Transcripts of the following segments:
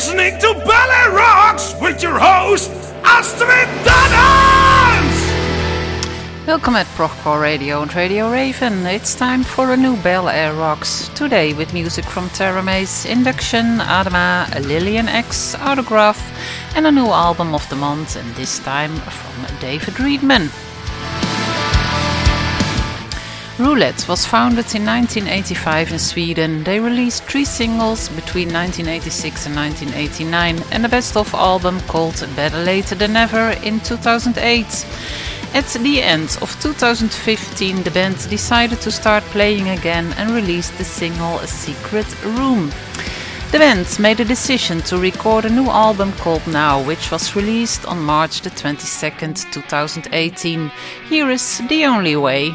Listening to Ballet Rocks with your host, Astrid Dannens! Welcome at Prochcore Radio and Radio Raven. It's time for a new Bel Air Rocks. Today with music from Mays, Induction, Adama, Lillian Axe, Autograph, and a new album of the month, and this time from David Riedman. Roulette was founded in 1985 in Sweden. They released three singles between 1986 and 1989 and a best of album called Better Later Than Never in 2008. At the end of 2015, the band decided to start playing again and released the single Secret Room. The band made a decision to record a new album called Now, which was released on March the 22nd, 2018. Here is The Only Way.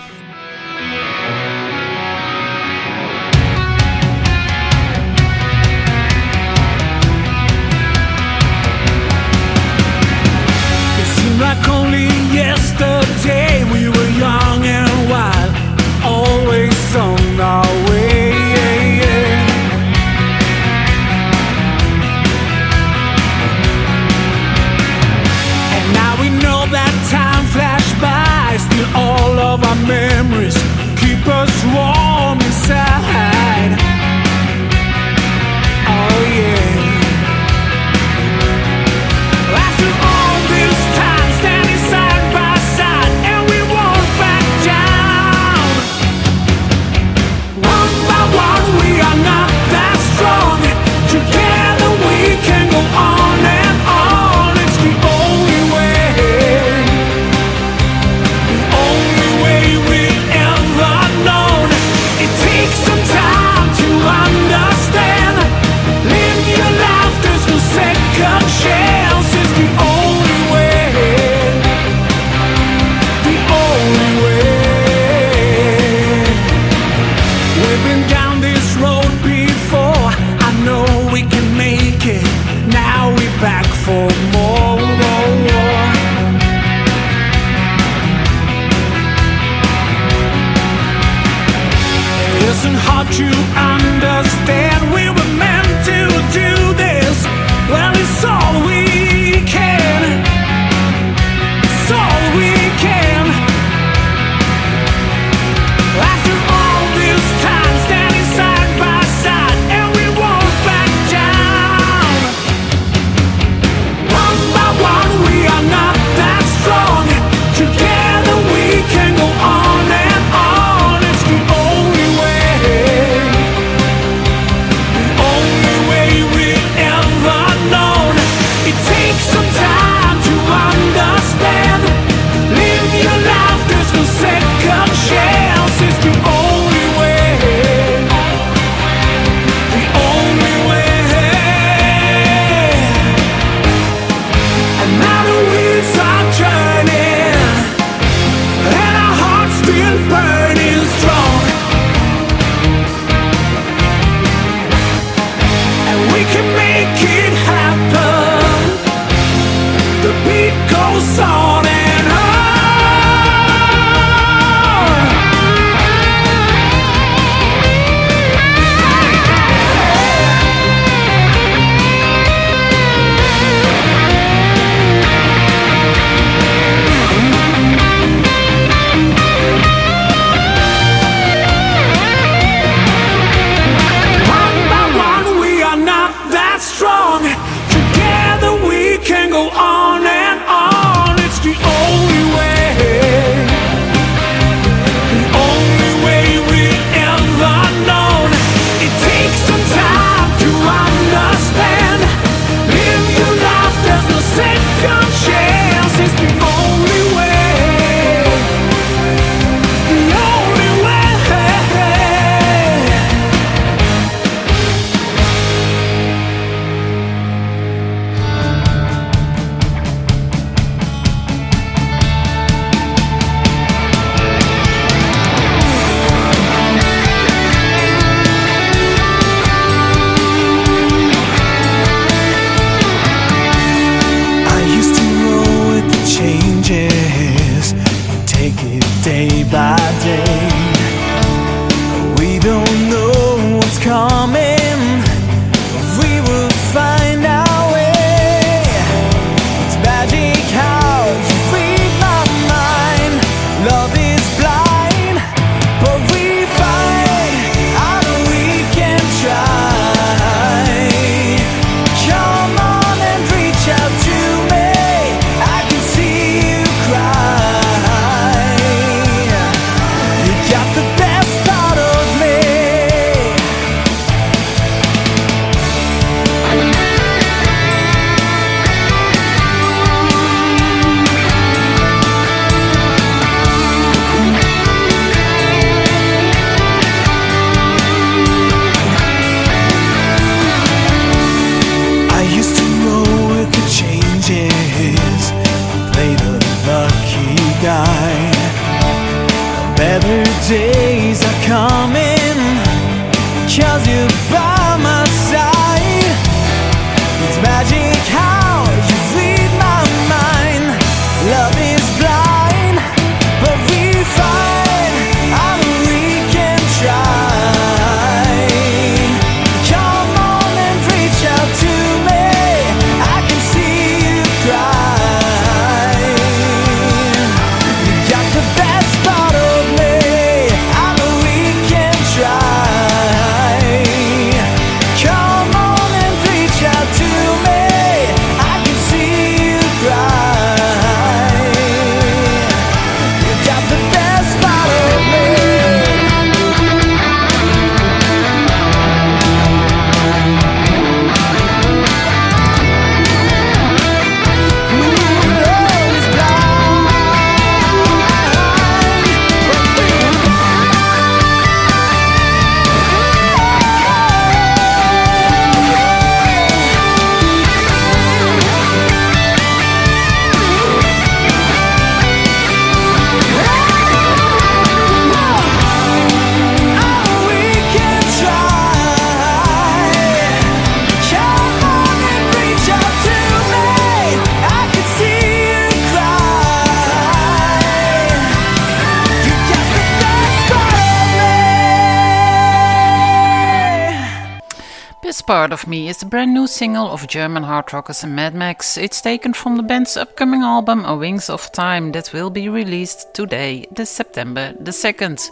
Me is the brand new single of German hard rockers Mad Max. It's taken from the band's upcoming album Wings of Time that will be released today, the September the 2nd.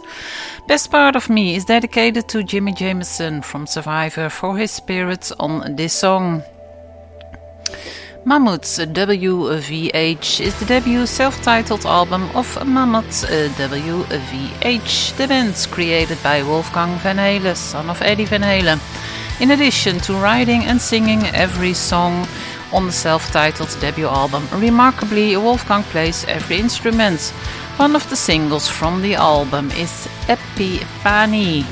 Best Part of Me is dedicated to Jimi Jamison from Survivor for his spirits on this song. Mammoth's WVH is the debut self-titled album of Mammoth uh, WVH, the band created by Wolfgang Van Halen, son of Eddie Van Halen. In addition to writing and singing every song on the self-titled debut album, remarkably Wolfgang plays every instrument. One of the singles from the album is Epiphany.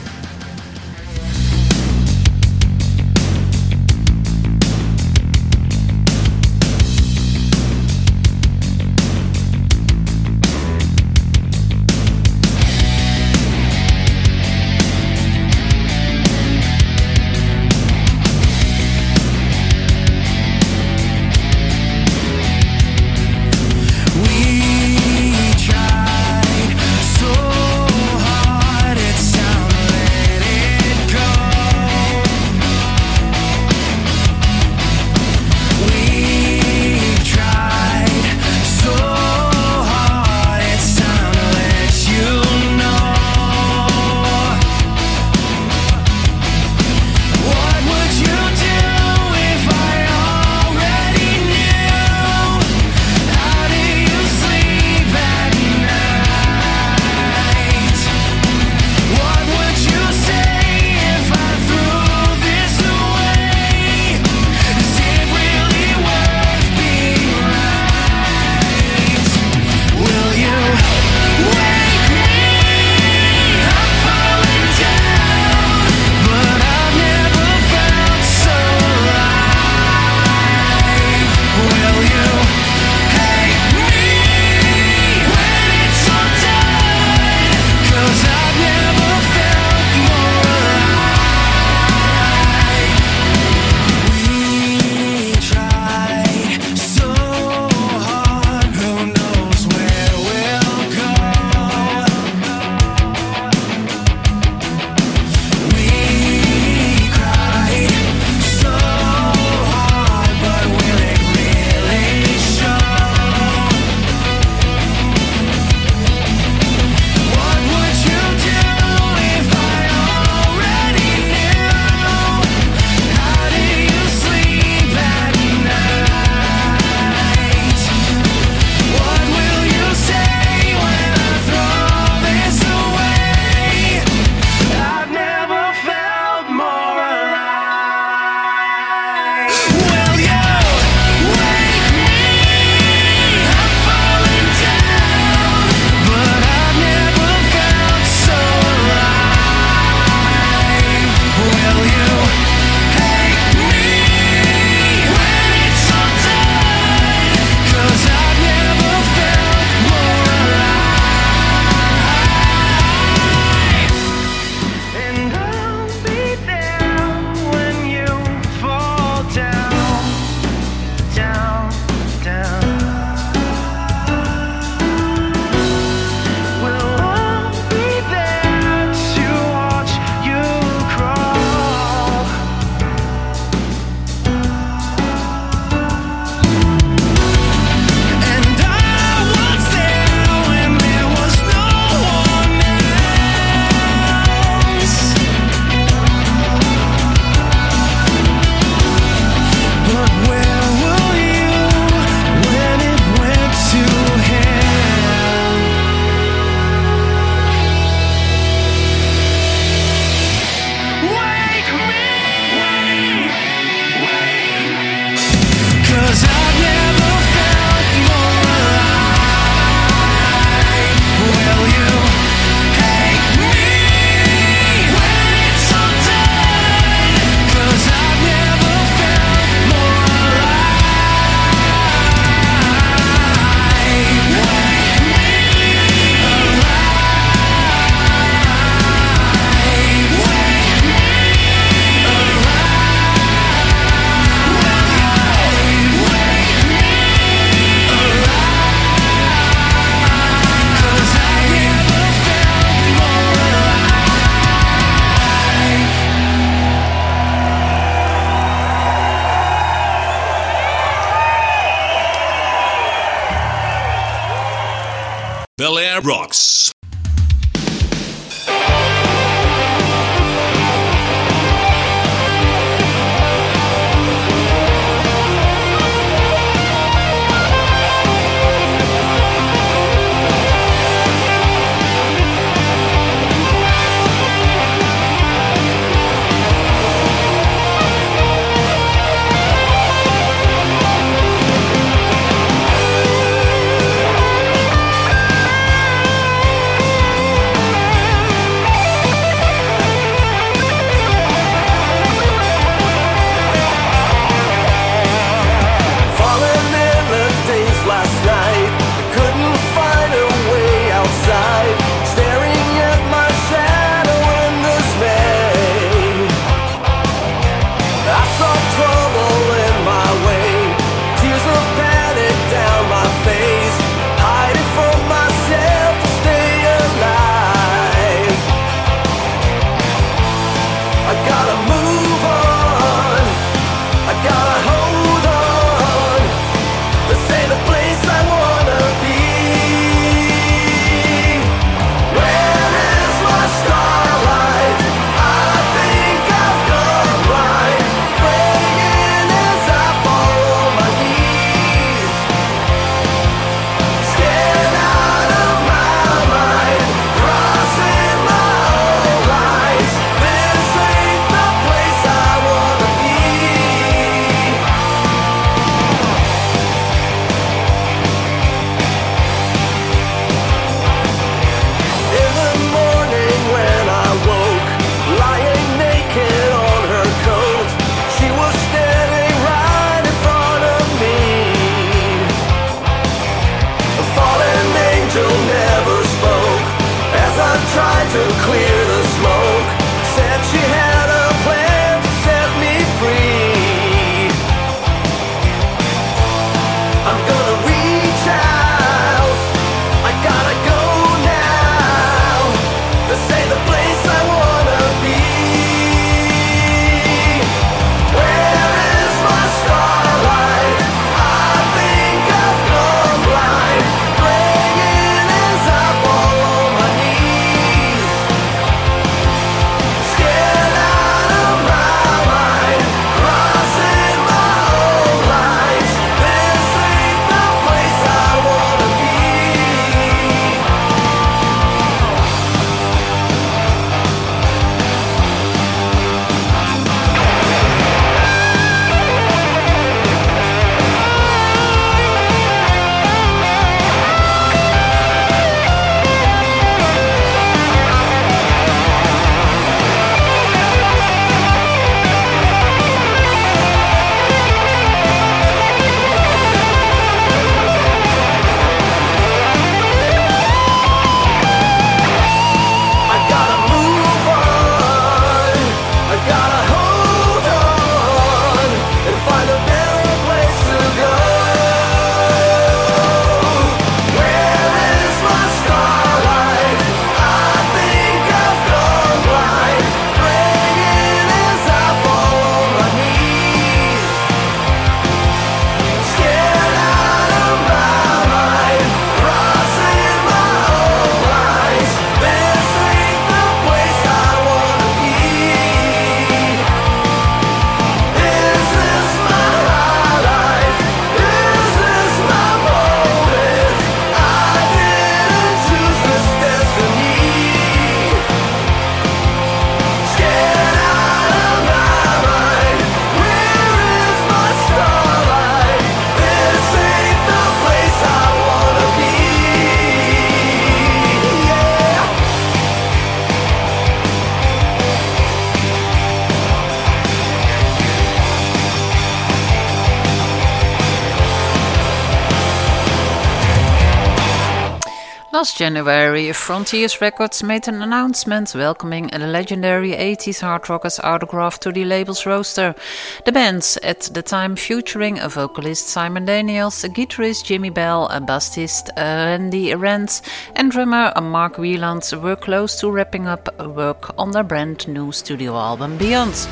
Last January, Frontiers Records made an announcement welcoming a legendary 80s hard rockers autograph to the label's roster. The bands, at the time featuring a vocalist Simon Daniels, a guitarist Jimmy Bell, a bassist Randy Rand, and drummer Mark Wieland, were close to wrapping up work on their brand new studio album Beyond.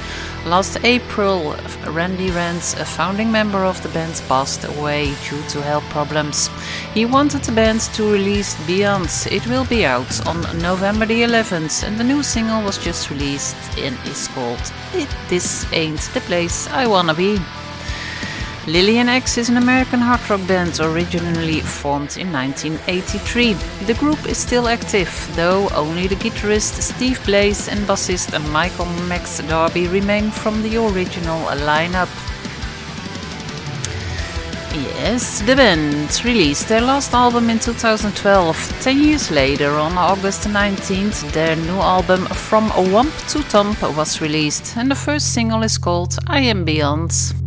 Last April, Randy Rand, a founding member of the band, passed away due to health problems. He wanted the band to release Beyond it will be out on November the 11th, and the new single was just released and is called It This Ain't the Place I Wanna Be. Lillian Axe is an American hard rock band originally formed in 1983. The group is still active, though only the guitarist Steve Blaze and bassist Michael Max Darby remain from the original lineup. Yes, the band released their last album in 2012. Ten years later, on August 19th, their new album From Womb to Tomb was released, and the first single is called I Am Beyond.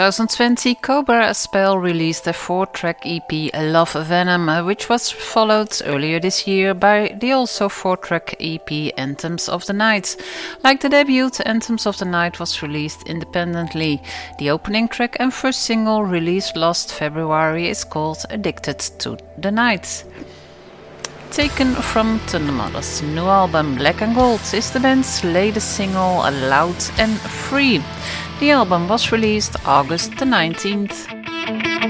2020, Cobra Spell released a four track EP, Love Venom, which was followed earlier this year by the also four track EP, Anthems of the Night. Like the debut, Anthems of the Night was released independently. The opening track and first single released last February is called Addicted to the Night. Taken from Thundermother's new album Black and Gold is the band's latest single, Loud and Free. The album was released August the 19th.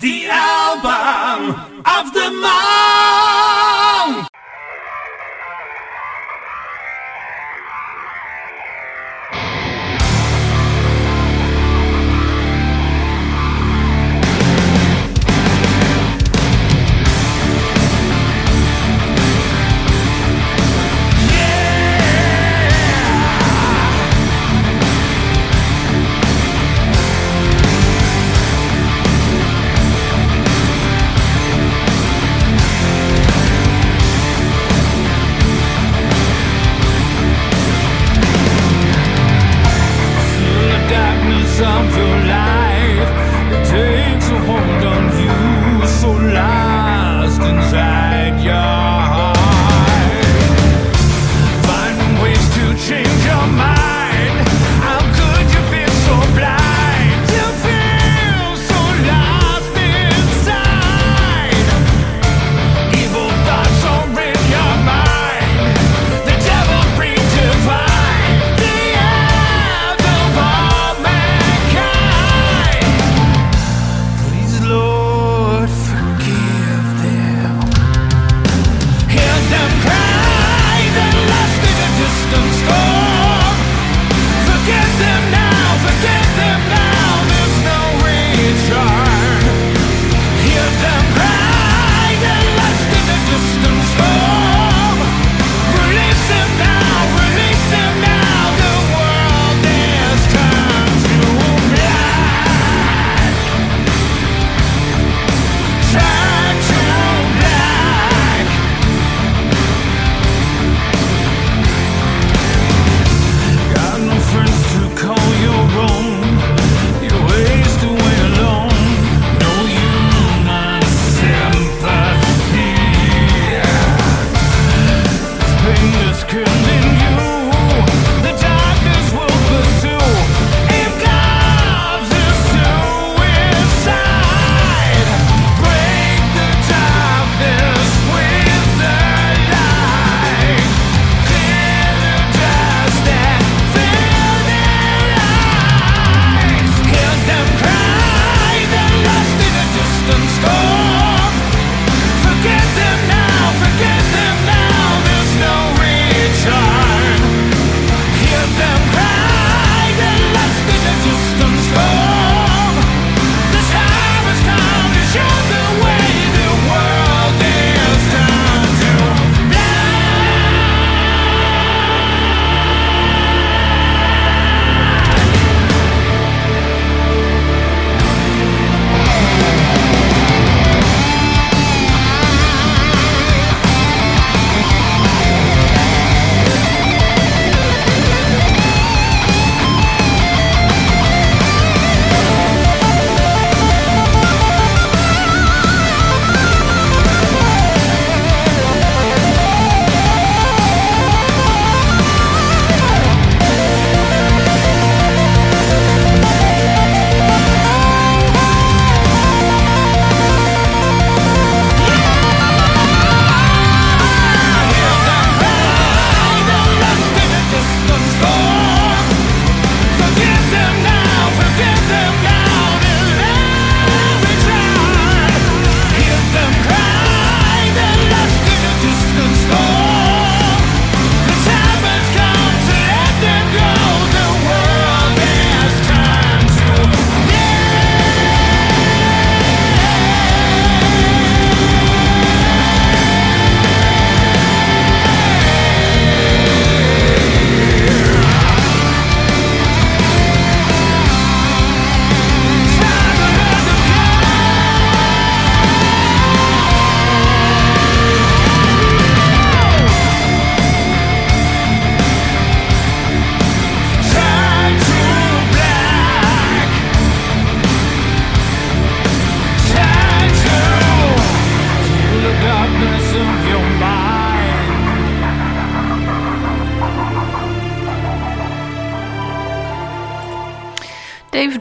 The album of the month.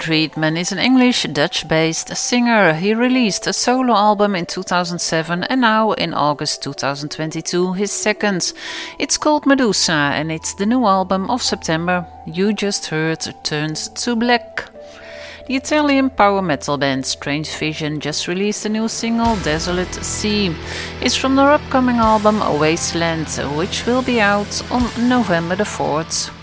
David Readman is an English Dutch based singer. He released a solo album in 2007 and now in August 2022 his second. It's called Medusa and it's the new album of September. You just heard Turns to Black. The Italian power metal band Strange Vision just released a new single, Desolate Sea. It's from their upcoming album Wasteland, which will be out on November the 4th.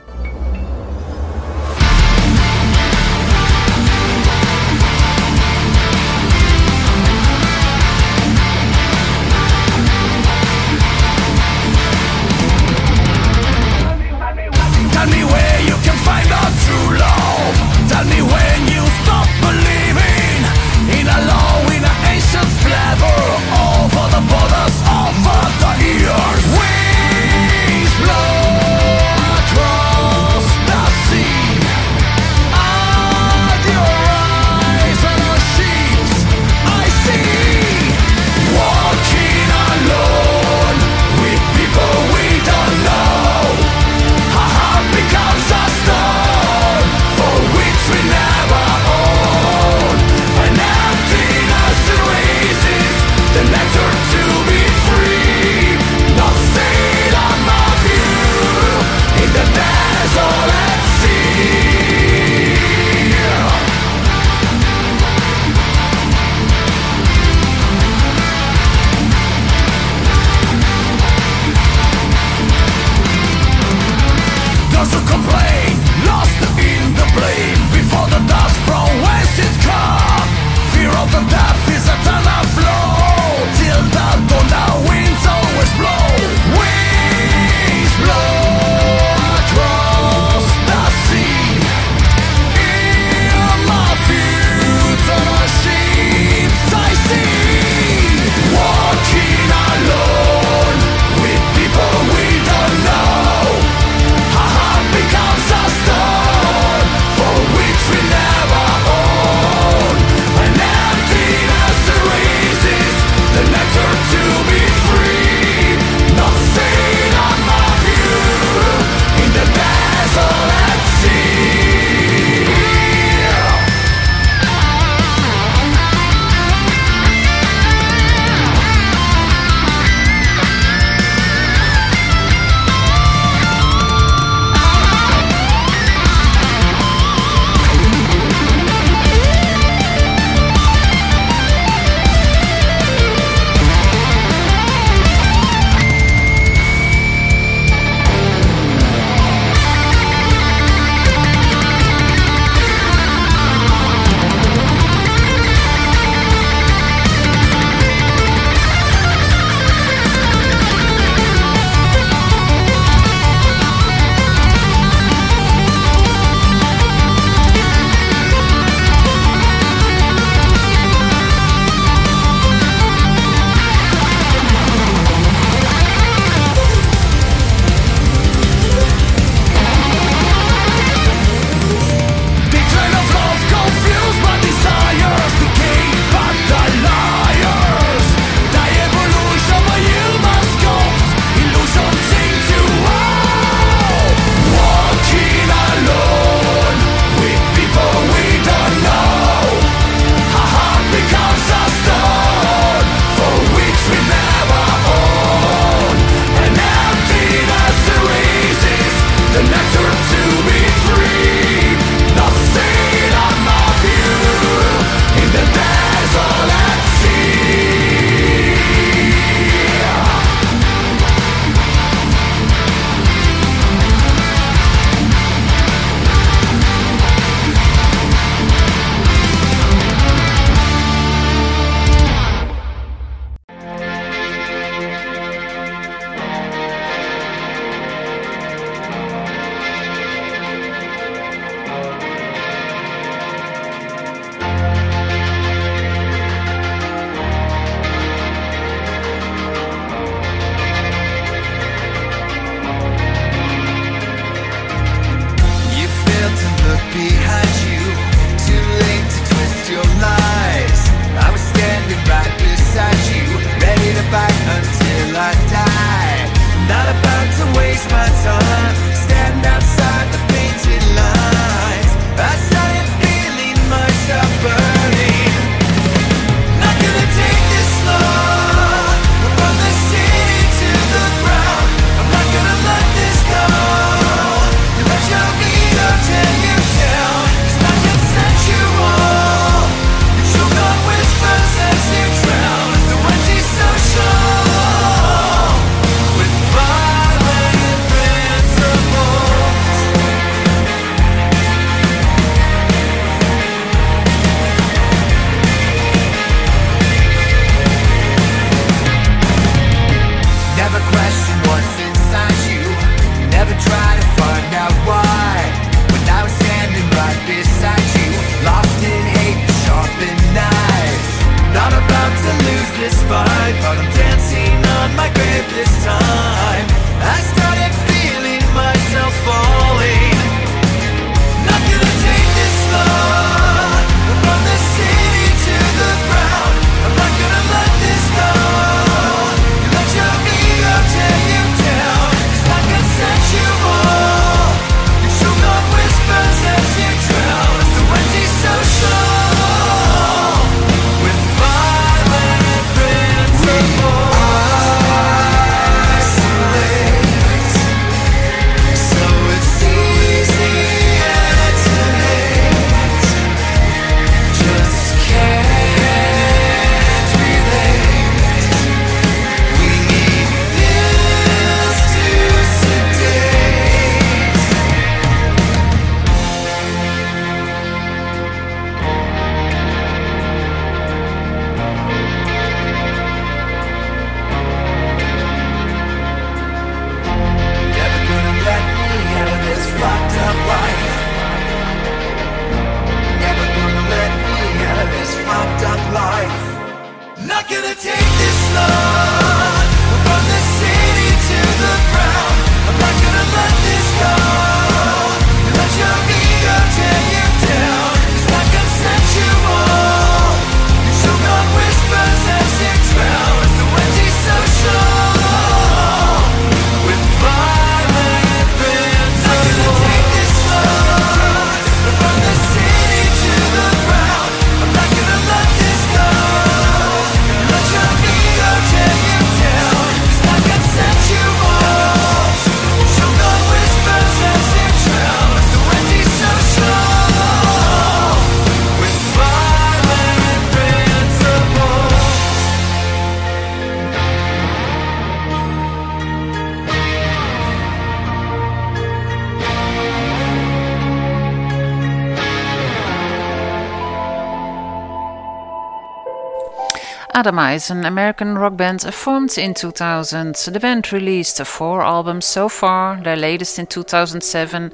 Adema's, an American rock band formed in 2000. The band released four albums so far, their latest in 2007,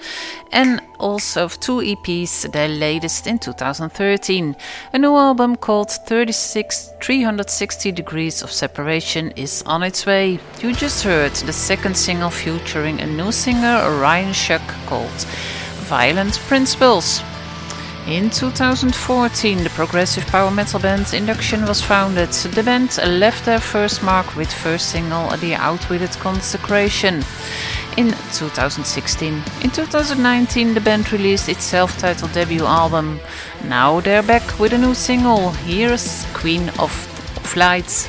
and also two EPs, their latest in 2013. A new album called 36 360 Degrees of Separation is on its way. You just heard the second single featuring a new singer, Ryan Shuck, called Violent Principles. In 2014, the progressive power metal band Induction was founded. The band left their first mark with first single The Outwitted Consecration in 2016. In 2019, the band released its self-titled debut album. Now they're back with a new single. Here's Queen of Flights.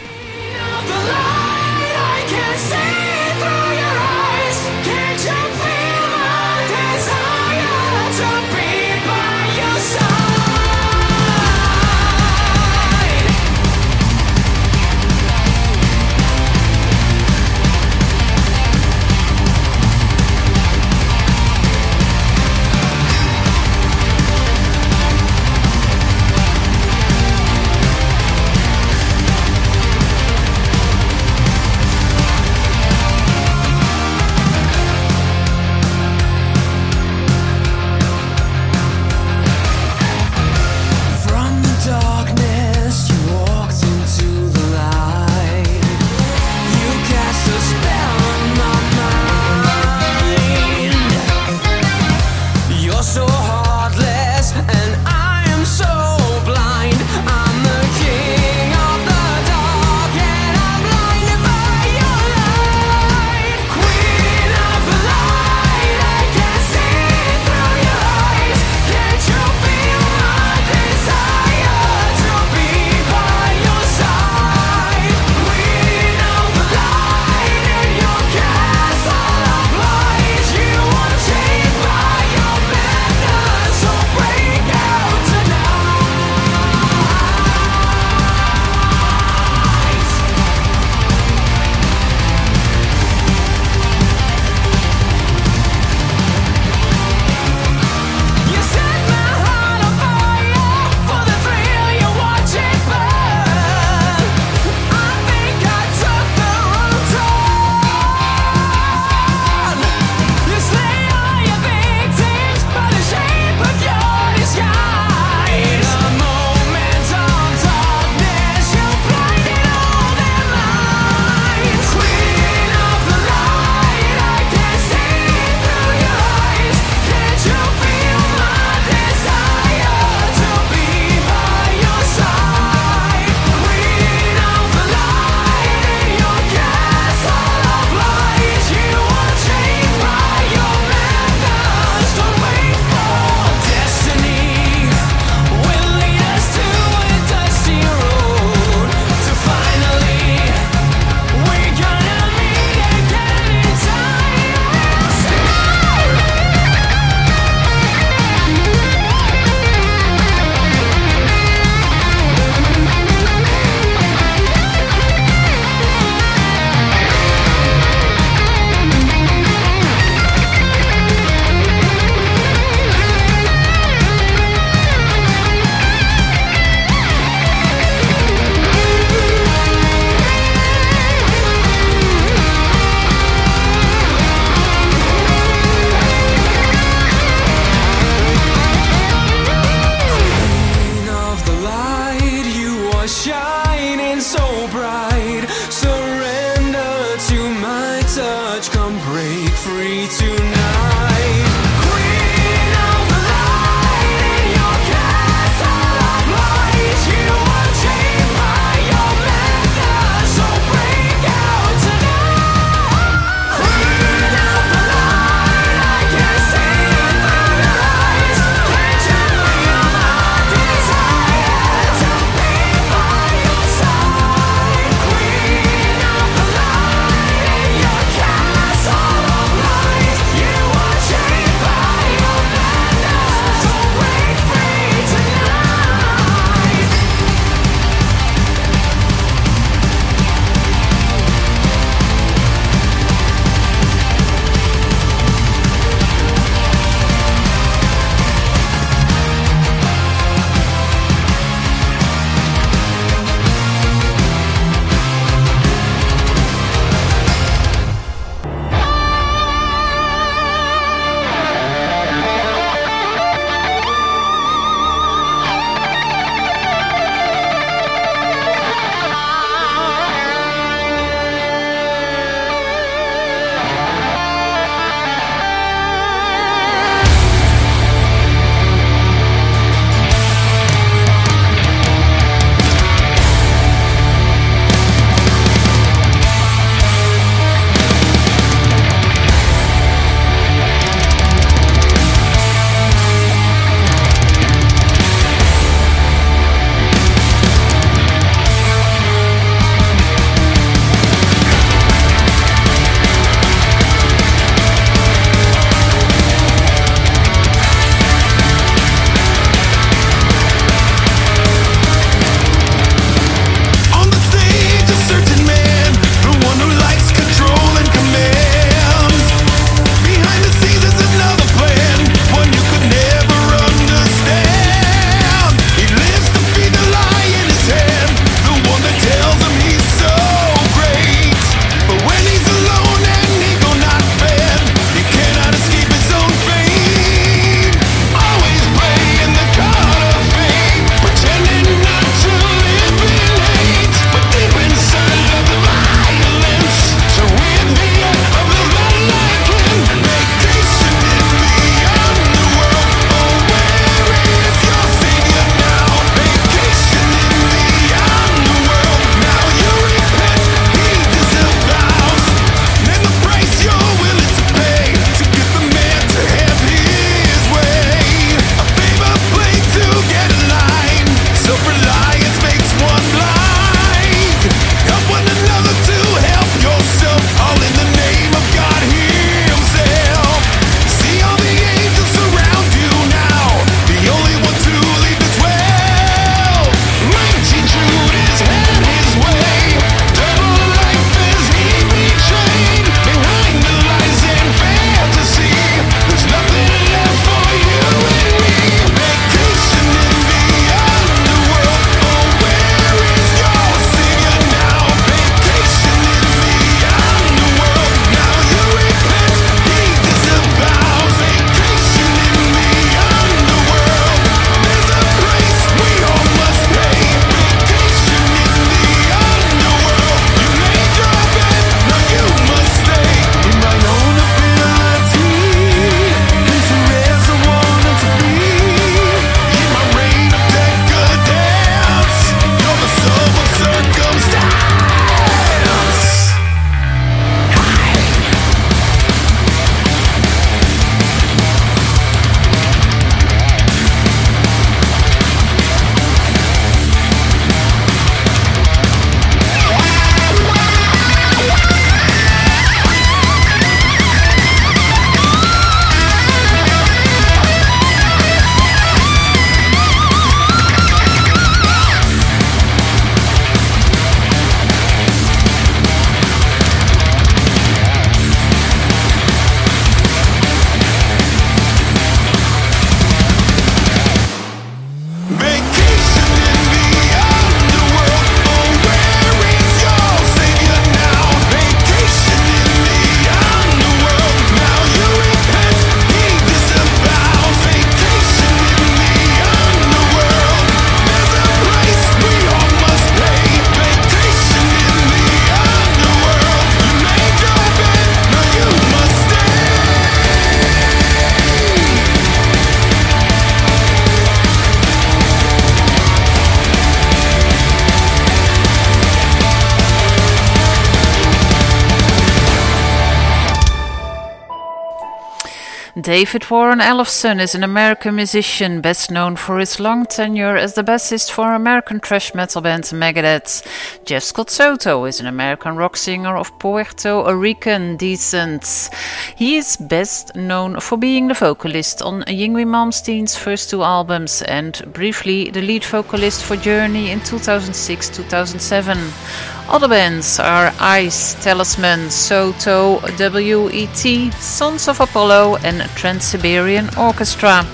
David Warren Ellefson is an American musician best known for his long tenure as the bassist for American thrash metal band Megadeth. Jeff Scott Soto is an American rock singer of Puerto Rican descent. He is best known for being the vocalist on Yngwie Malmsteen's first two albums and briefly the lead vocalist for Journey in 2006-2007. Other bands are Ice, Talisman, Soto, WET, Sons of Apollo, and Trans Siberian Orchestra.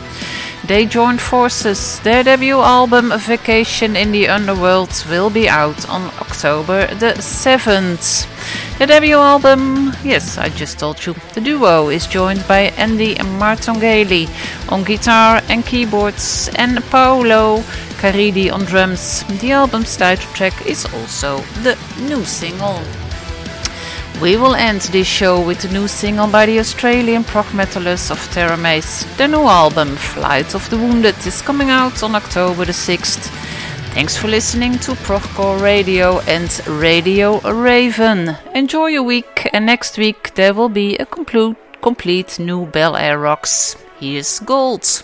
They joined forces. Their debut album, Vacation in the Underworld, will be out on October the 7th. The debut album, yes, I just told you, the duo is joined by Andy Martongelli on guitar and keyboards and Paolo Caridi on drums. The album's title track is also the new single. We will end this show with the new single by the Australian prog metalers of Teramaze. Their new album, Flight of the Wounded, is coming out on October the 6th. Thanks for listening to Progcore Radio and Radio Raven. Enjoy your week, and next week there will be a complete, complete new Bel Air Rocks. Here's Gold.